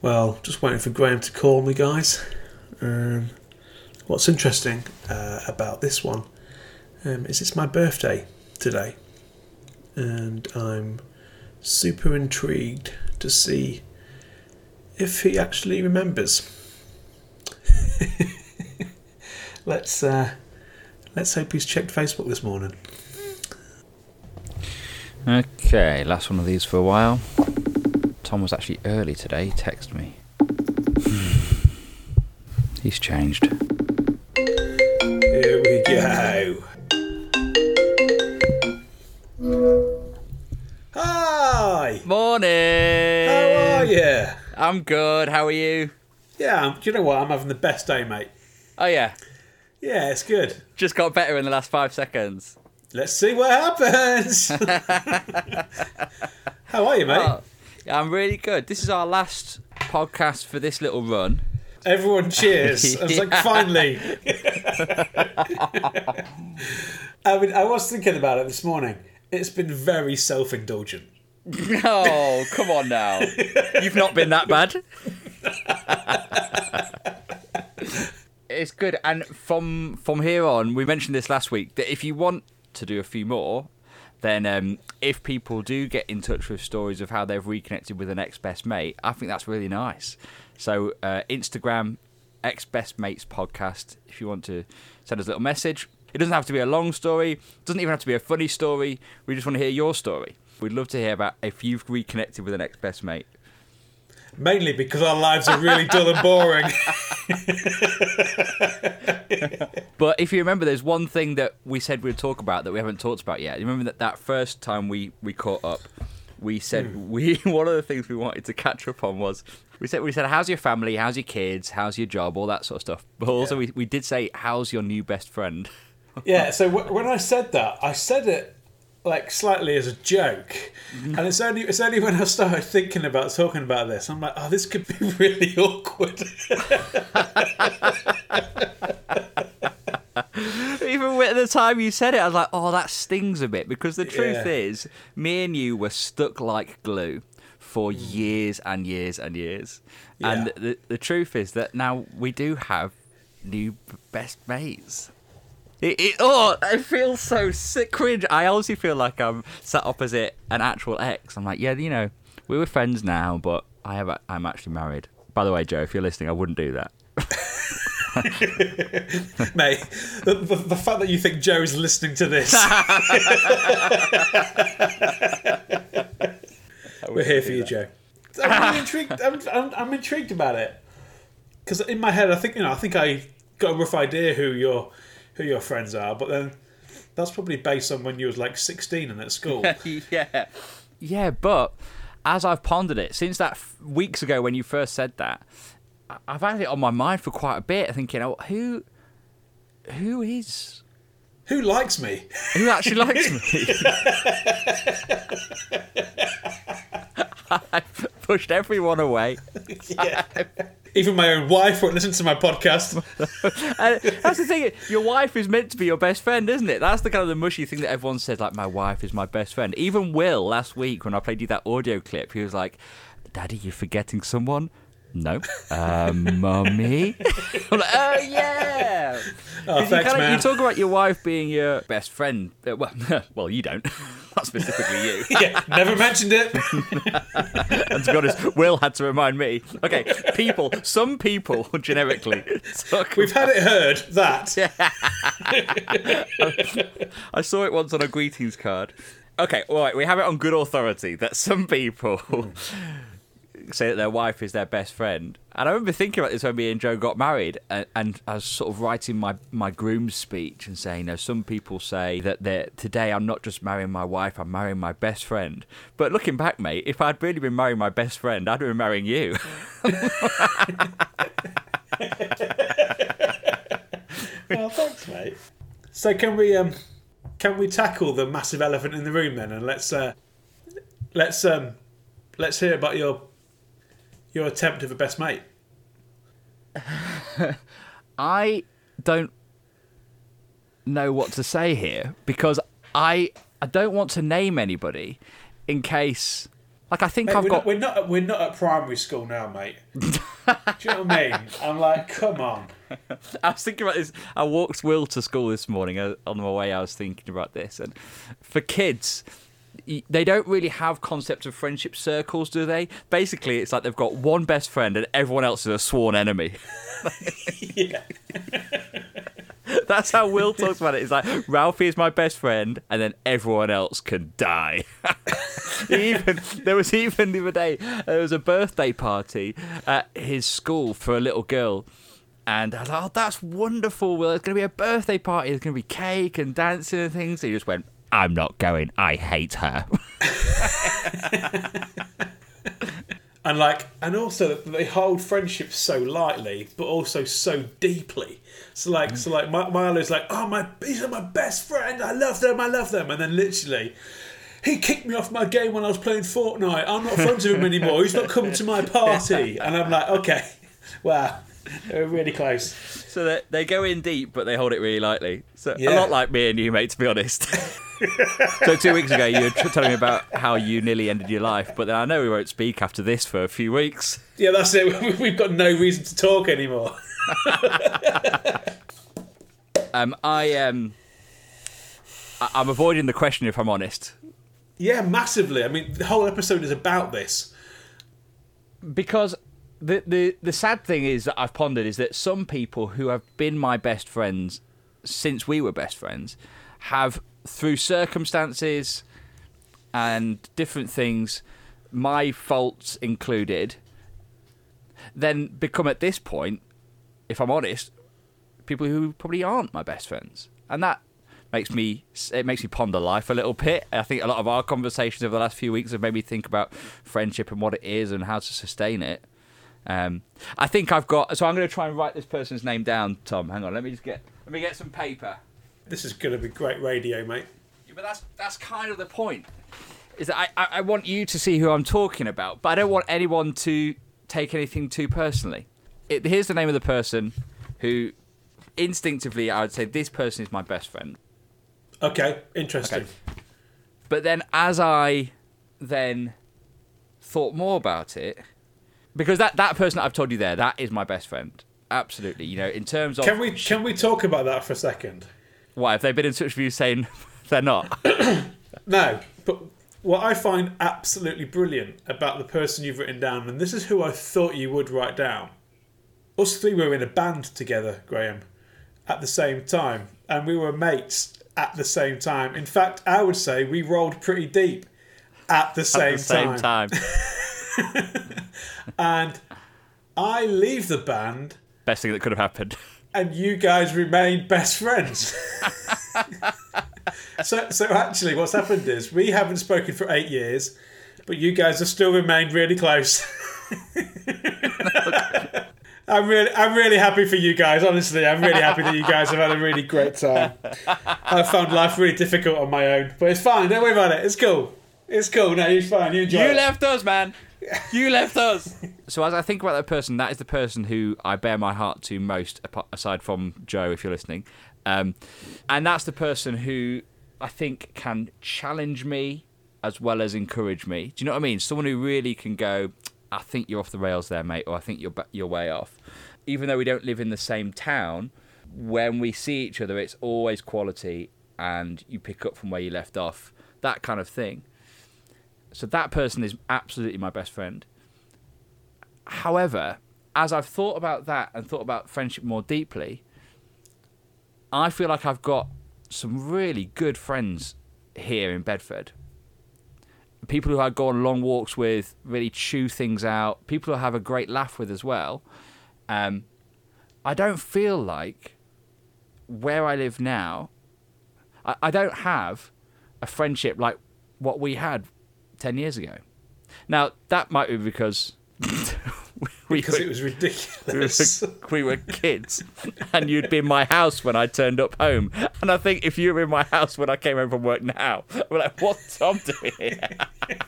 Well, just waiting for Graham to call me, guys. Um, what's interesting uh, about this one um, is it's my birthday today, and I'm super intrigued to see if he actually remembers. let's uh, let's hope he's checked Facebook this morning. Okay, last one of these for a while. Tom was actually early today. He texted me. He's changed. Here we go. Hi. Morning. How are you? I'm good. How are you? Yeah, do you know what? I'm having the best day, mate. Oh yeah, Yeah, it's good. just got better in the last five seconds. Let's see what happens. How are you, mate? Oh, yeah, I'm really good. This is our last podcast for this little run. Everyone cheers. I was like, finally. I mean, I was thinking about it this morning. It's been very self indulgent. Oh, come on now. You've not been that bad. it's good. And from from here on, we mentioned this last week that if you want to do a few more, then um, if people do get in touch with stories of how they've reconnected with an ex best mate, I think that's really nice. So uh, Instagram ex best mates podcast. If you want to send us a little message, it doesn't have to be a long story. It doesn't even have to be a funny story. We just want to hear your story. We'd love to hear about if you've reconnected with an ex best mate. Mainly because our lives are really dull and boring. But if you remember, there's one thing that we said we'd talk about that we haven't talked about yet. You remember that that first time we, we caught up, we said hmm. we one of the things we wanted to catch up on was we said we said how's your family, how's your kids, how's your job, all that sort of stuff. But also Yeah. we, we did say how's your new best friend. Yeah, so w- when I said that, I said it like slightly as a joke, and it's only it's only when I started thinking about talking about this, I'm like, oh, this could be really awkward. Even at the time you said it, I was like, oh, that stings a bit because the truth Yeah. is, me and you were stuck like glue for mm. years and years and years. And the, the truth is that now we do have new best mates. It, it, oh, I feel so sick, cringe. I honestly feel like I'm sat opposite an actual ex. I'm like, yeah, you know, we were friends now, but I have, a- I'm actually married. By the way, Joe, if you're listening, I wouldn't do that. Mate, the, the, the fact that you think Joe is listening to this, we're here for you, Joe. I'm really intrigued. I'm, I'm, I'm intrigued about it because in my head, I think you know, I think I got a rough idea who your who your friends are, but then that's probably based on when you was like 16 and at school. yeah. Yeah, but as I've pondered it since that f- weeks ago when you first said that, I- I've had it on my mind for quite a bit, thinking, oh, who, who is, who likes me? who actually likes me? I've pushed everyone away. Yeah. Even my own wife won't listen to my podcast. And that's the thing. Your wife is meant to be your best friend, isn't it? That's the kind of the mushy thing that everyone says. Like, my wife is my best friend. Even Will last week when I played you that audio clip, he was like, "Daddy, you're forgetting someone." No, um, mummy. I'm like, oh yeah. Oh, you, kinda- man. you talk about your wife being your best friend. Uh, well, well, you don't. Not specifically you. yeah, never mentioned it. And to be honest, Will had to remind me. Okay, people, some people generically. talk We've had it heard that. Yeah. I saw it once on a greetings card. Okay, all right, we have it on good authority that some people say that their wife is their best friend. And I remember thinking about this when me and Joe got married, and, and I was sort of writing my, my groom's speech and saying, you know, some people say that today I'm not just marrying my wife, I'm marrying my best friend. But looking back, mate, if I'd really been marrying my best friend, I'd have been marrying you. well, thanks, mate. So can we um can we tackle the massive elephant in the room then, and let's uh let's um let's hear about your your attempt of a best mate. I don't know what to say here because I I don't want to name anybody in case Like I think Mate, I've we're, got not, we're not we're not at primary school now, mate. Do you know what I mean? I'm like, come on. I was thinking about this. I walked Will to school this morning. uh, On my way, I was thinking about this. And for kids, they don't really have concept of friendship circles, do they? Basically, it's like they've got one best friend and everyone else is a sworn enemy. Yeah. That's how Will talks about it. It's like Ralphie is my best friend, and then everyone else can die. Even there was even the other day there was a birthday party at his school for a little girl. And I was like, oh, that's wonderful, Will. It's going to be a birthday party. There's going to be cake and dancing and things. he just went, I'm not going. I hate her. And like, and also they hold friendships so lightly, but also so deeply. So like, so like, Mi- Milo's like, oh my, these are my best friend. I love them. I love them. And then literally, he kicked me off my game when I was playing Fortnite. I'm not friends with him anymore. He's not coming to my party. And I'm like, okay, wow, they were really close. So they, they go in deep, but they hold it really lightly. So a lot like me and you, mate, to be honest. so two weeks ago, you were telling me about how you nearly ended your life, but then I know we won't speak after this for a few weeks. Yeah, that's it. We've got no reason to talk anymore. Um, I um, I- I'm avoiding the question if I'm honest, Yeah, massively. I mean, the whole episode is about this. because the the the sad thing is that I've pondered is that some people who have been my best friends since we were best friends have through circumstances and different things my faults included then become at this point if i'm honest people who probably aren't my best friends and that makes me it makes me ponder life a little bit i think a lot of our conversations over the last few weeks have made me think about friendship and what it is and how to sustain it um, I think I've got. So I'm going to try and write this person's name down. Tom, hang on. Let me just get. Let me get some paper. This is going to be great radio, mate. Yeah, but that's that's kind of the point. Is that I, I, want you to see who I'm talking about, but I don't want anyone to take anything too personally. It, here's the name of the person who, instinctively, I would say this person is my best friend. Okay, interesting. Okay. But then, as I then thought more about it, because that that person that I've told you there, that is my best friend. Absolutely, you know, in terms of Can we can we talk about that for a second? Why have they been in touch with you saying they're not? No, but what I find absolutely brilliant about the person you've written down, and this is who I thought you would write down. Us three were in a band together, Graham, at the same time, and we were mates at the same time. In fact, I would say we rolled pretty deep at the same, At the same time. time. And I leave the band, Best thing that could have happened. And you guys remain best friends. so, so actually, what's happened is we haven't spoken for eight years, but you guys have still remained really close. I'm really, I'm really happy for you guys. Honestly, I'm really happy that you guys have had a really great time. I found life really difficult on my own, but it's fine. Don't worry about it. It's cool. It's cool. No, you're fine. You enjoy You it. left us, man. You left us. so as I think about that person, that is the person who I bear my heart to most, aside from Joe, if you're listening. Um, and that's the person who I think can challenge me as well as encourage me. Do you know what I mean? Someone who really can go, I think you're off the rails there, mate, or I think you're you're way off. Even though we don't live in the same town, when we see each other, it's always quality, and you pick up from where you left off. That kind of thing. So that person is absolutely my best friend. However, as I've thought about that and thought about friendship more deeply, I feel like I've got some really good friends here in Bedford. People who I go on long walks with, really chew things out, people who I have a great laugh with as well. Um, I don't feel like where I live now, I, I don't have a friendship like what we had 10 years ago. Now, that might be because we, because were, it was we, ridiculous. were, we were kids and you'd be in my house when I turned up home. And I think if you were in my house when I came home from work now, we're like, what's Tom doing here?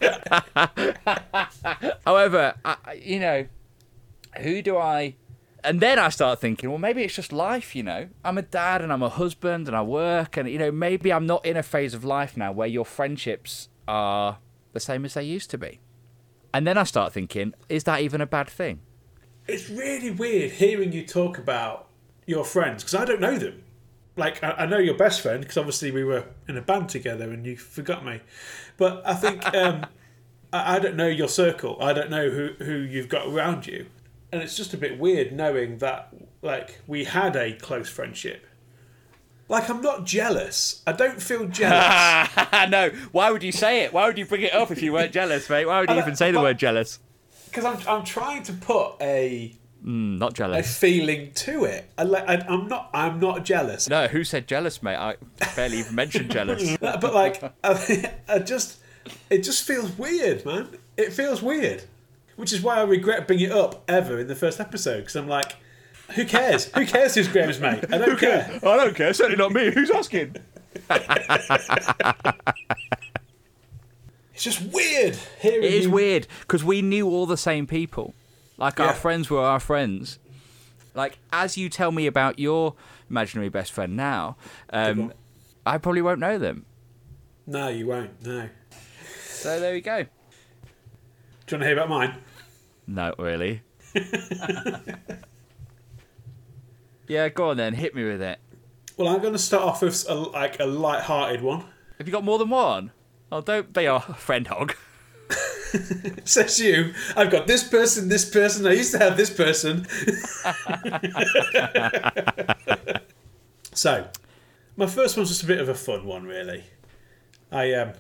However, I- you know, who do I. And then I start thinking, well, maybe it's just life, you know. I'm a dad and I'm a husband and I work, and, you know, maybe I'm not in a phase of life now where your friendships are the same as they used to be. And then I start thinking, is that even a bad thing? It's really weird hearing you talk about your friends because I don't know them. Like I, I know your best friend because obviously we were in a band together and you forgot me, but I think um, I, I don't know your circle. I don't know who who you've got around you, and it's just a bit weird knowing that like we had a close friendship. Like I'm not jealous. I don't feel jealous. no, why would you say it? Why would you bring it up if you weren't jealous, mate? Why would you even say the but- word jealous? because I'm I'm trying to put a Mm, not a jealous. feeling to it. I, like- I, I'm not I'm not jealous. No, who said jealous, mate? I barely even mentioned jealous. but like I, I just it just feels weird, man. It feels weird, which is why I regret bringing it up ever in the first episode because I'm like, who cares? who cares who's Graham's mate? I don't care. I don't care. Certainly not me. Who's asking? It's just weird hearing It is you- weird because we knew all the same people. Like Yeah. our friends were our friends. Like as you tell me about your imaginary best friend now, um. I probably won't know them. No, you won't. No. So there we go. Do you want to hear about mine? Not really. yeah, go on then. Hit me with it. Well, I'm going to start off with a, like a light-hearted one. Have you got more than one? Oh, don't be a friend hog. Says you. I've got this person, this person. I used to have this person. so, my first one's just a bit of a fun one, really. I um,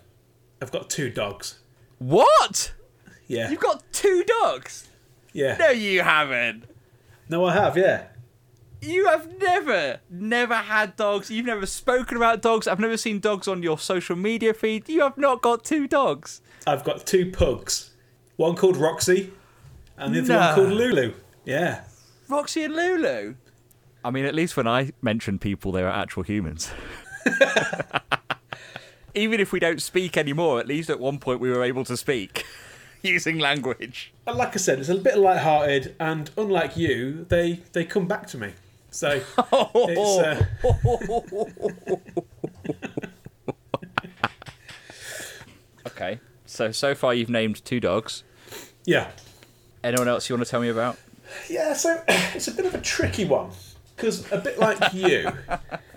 I've got two dogs. What? Yeah, You've got two dogs? yeah. No, you haven't. No, I have. Yeah. You have never, never had dogs. You've never spoken about dogs. I've never seen dogs on your social media feed. You have not got two dogs. I've got two pugs. One called Roxy, and the other No. one called Lulu. Yeah. Roxy and Lulu. I mean, at least when I mention people, they are actual humans. Even if we don't speak anymore, at least at one point we were able to speak using language. And like I said, it's a bit light-hearted, and unlike you, they they come back to me. So it's. Uh, Okay, so so far you've named two dogs. yeah. Anyone else you want to tell me about? Yeah, so it's a bit of a tricky one because a bit like you,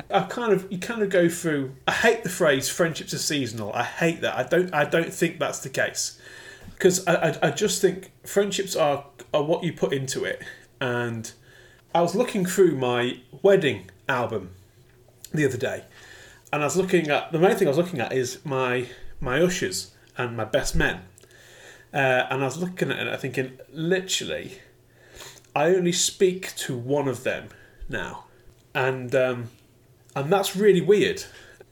I kind of you kind of go through. I hate the phrase "friendships are seasonal." I hate that. I don't. I don't think that's the case because I, I, I just think friendships are are what you put into it. And I was looking through my wedding album the other day, and I was looking at the main thing I was looking at is my my ushers and my best men. Uh, and I was looking at it, and I thinking, literally, I only speak to one of them now, and um, and that's really weird.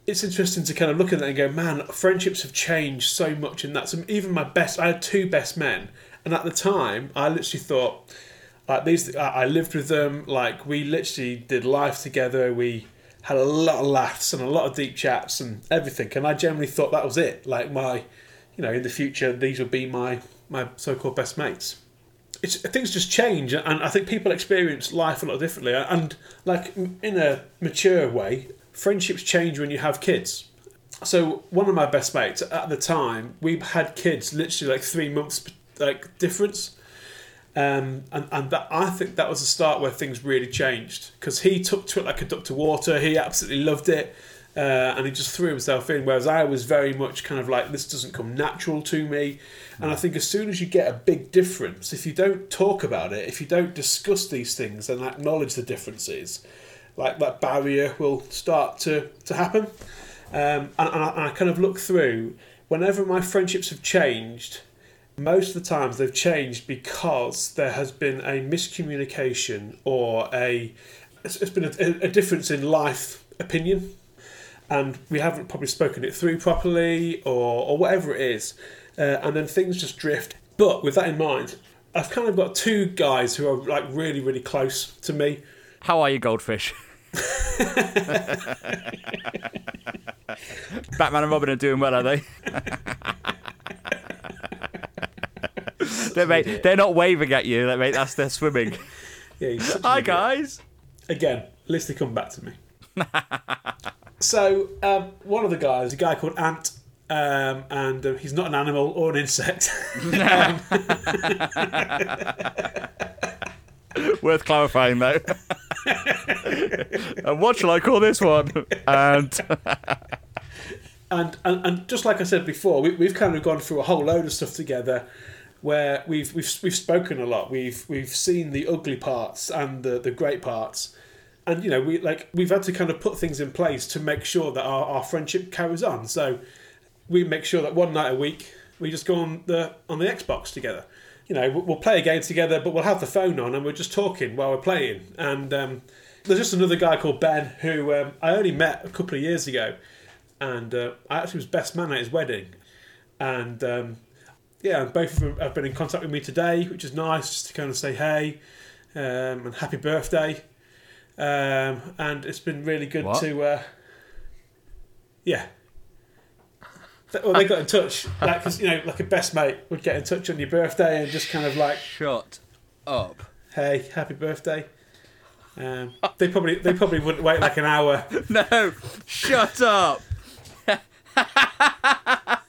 It's interesting to kind of look at that and go, man, friendships have changed so much in that. So even my best, I had two best men, and at the time, I literally thought, like these, I I lived with them. Like we literally did life together. We had a lot of laughs and a lot of deep chats and everything. And I generally thought that was it. Like my, you know, in the future, these would be my my so-called best mates it's things just change, and I think people experience life a lot differently. And like in a mature way, friendships change when you have kids. So one of my best mates at the time, we had kids literally like three months like difference, um, and and that I think that was the start where things really changed because he took to it like a duck to water. He absolutely loved it. Uh, and he just threw himself in. Whereas I was very much kind of like, this doesn't come natural to me. And I think as soon as you get a big difference, if you don't talk about it, if you don't discuss these things and acknowledge the differences, like that barrier will start to, to happen. Um, and, and, I, and I kind of look through, whenever my friendships have changed, most of the times they've changed because there has been a miscommunication or a it's, it's been a, a difference in life opinion and we haven't probably spoken it through properly or, or whatever it is uh, and then things just drift but with that in mind i've kind of got two guys who are like really really close to me How are you, goldfish? Batman and Robin are doing well, are they? they're, mate, they're not waving at you, mate. That's their swimming. yeah Hi, guys. again, at least they come back to me. so, um, one of the guys, a guy called Ant, um, and uh, he's not an animal or an insect. Worth clarifying though. and what shall I call this one? And and, and and just like I said before, we, we've kind of gone through a whole load of stuff together, where we've we've we've spoken a lot. We've we've seen the ugly parts and the the great parts, and you know we like we've had to kind of put things in place to make sure that our, our friendship carries on. So we make sure that one night a week we just go on the on the Xbox together. You know, we'll play a game together, but we'll have the phone on and we're just talking while we're playing. And um, there's just another guy called Ben who um, I only met a couple of years ago, and uh, I actually was best man at his wedding. And um, yeah, both of them have been in contact with me today, which is nice, just to kind of say hey um, and happy birthday. Um, and it's been really good What? to, uh, yeah. Well, they got in touch, like cause, you know, like a best mate would get in touch on your birthday and just kind of like, shut up. hey, happy birthday. Um, they probably they probably wouldn't wait like an hour. No, shut up.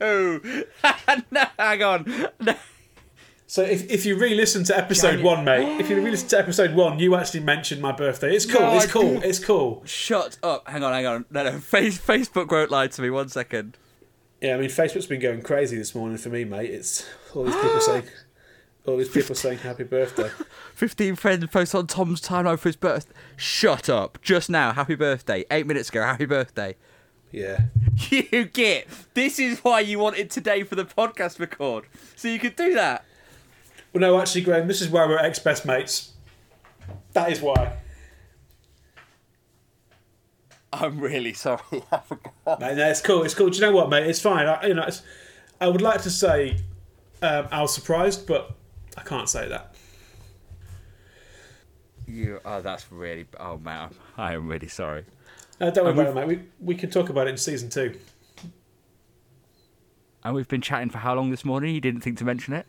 no, hang on. No. So if, if you re-listen to episode Giant- one, mate, if you re-listen to episode one, you actually mentioned my birthday. It's cool. No, it's I cool. didn't. It's cool. Shut up. Hang on, hang on. No, no. Face, Facebook won't lie to me. One second. Yeah, I mean, Facebook's been going crazy this morning for me, mate. It's all these people saying, all these people saying happy birthday. 15 friends post on Tom's timeline for his birthday. Shut up. Just now, happy birthday. Eight minutes ago, happy birthday. Yeah. You get. This is why you wanted today for the podcast record. So you could do that. Well, no, actually, Graham, this is why we're ex-best mates. That is why. I'm really sorry. I forgot. Mate, no, it's cool. It's cool. Do you know what, mate? It's fine. I, you know, it's, I would like to say um, I was surprised, but I can't say that. You. Oh, that's really. Oh man, I am really sorry. Uh, don't worry And about it, mate. We, we can talk about it in season two. And we've been chatting for how long this morning? You didn't think to mention it?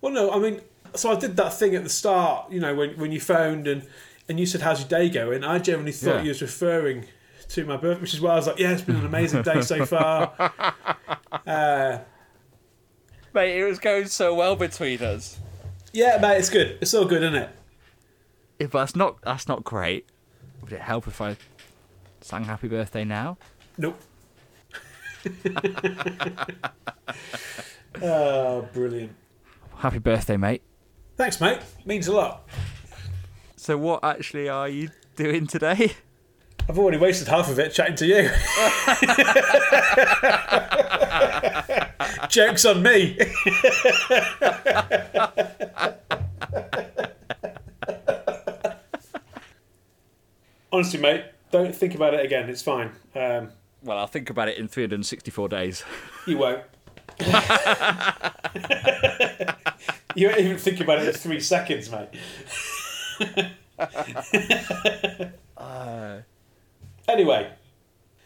Well, no, I mean, so I did that thing at the start, you know, when, when you phoned and, and you said, How's your day going? I generally thought Yeah. you was referring to my birthday, which is why I was like, Yeah, it's been an amazing day so far. Uh, Mate, it was going so well between us. yeah, mate, it's good. It's all good, isn't it? If that's not that's not great, would it help if I sang happy birthday now? Nope. oh, brilliant. Happy birthday, mate. Thanks, mate. Means a lot. So what actually are you doing today? I've already wasted half of it chatting to you. Joke's on me. Honestly, mate, don't think about it again. It's fine. Um, Well, I'll think about it in 364 days. you won't. you won't even think about it in three seconds, mate. Anyway,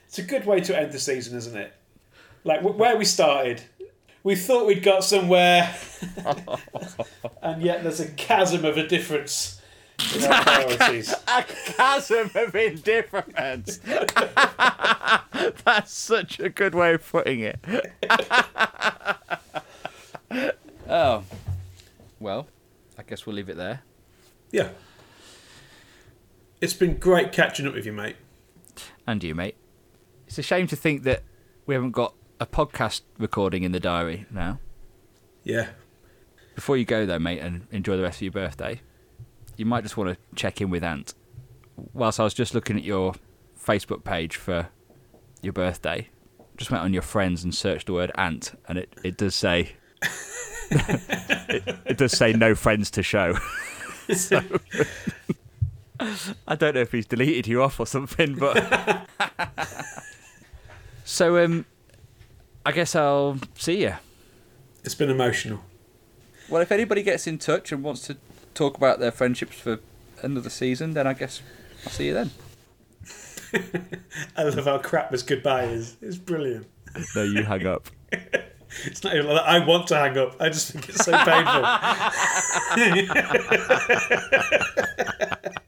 it's a good way to end the season, isn't it? Like wh- where we started, we thought we'd got somewhere, and yet there's a chasm of a difference in. A chasm of indifference. That's such a good way of putting it. oh. Well, I guess we'll leave it there. Yeah. It's been great catching up with you, mate. And you, mate. It's a shame to think that we haven't got a podcast recording in the diary now. Yeah. Before you go, though, mate, and enjoy the rest of your birthday, you might just want to check in with Ant. Whilst I was just looking at your Facebook page for your birthday, just went on your friends and searched the word Ant, and it, it does say it, it does say no friends to show. so, I don't know if he's deleted you off or something, but so um, I guess I'll see you. It's been emotional. Well, if anybody gets in touch and wants to talk about their friendships for another season, then I guess I'll see you then. I love how crap this goodbye is. It's brilliant. No, you hang up. It's not even like that. I want to hang up. I just think it's so painful.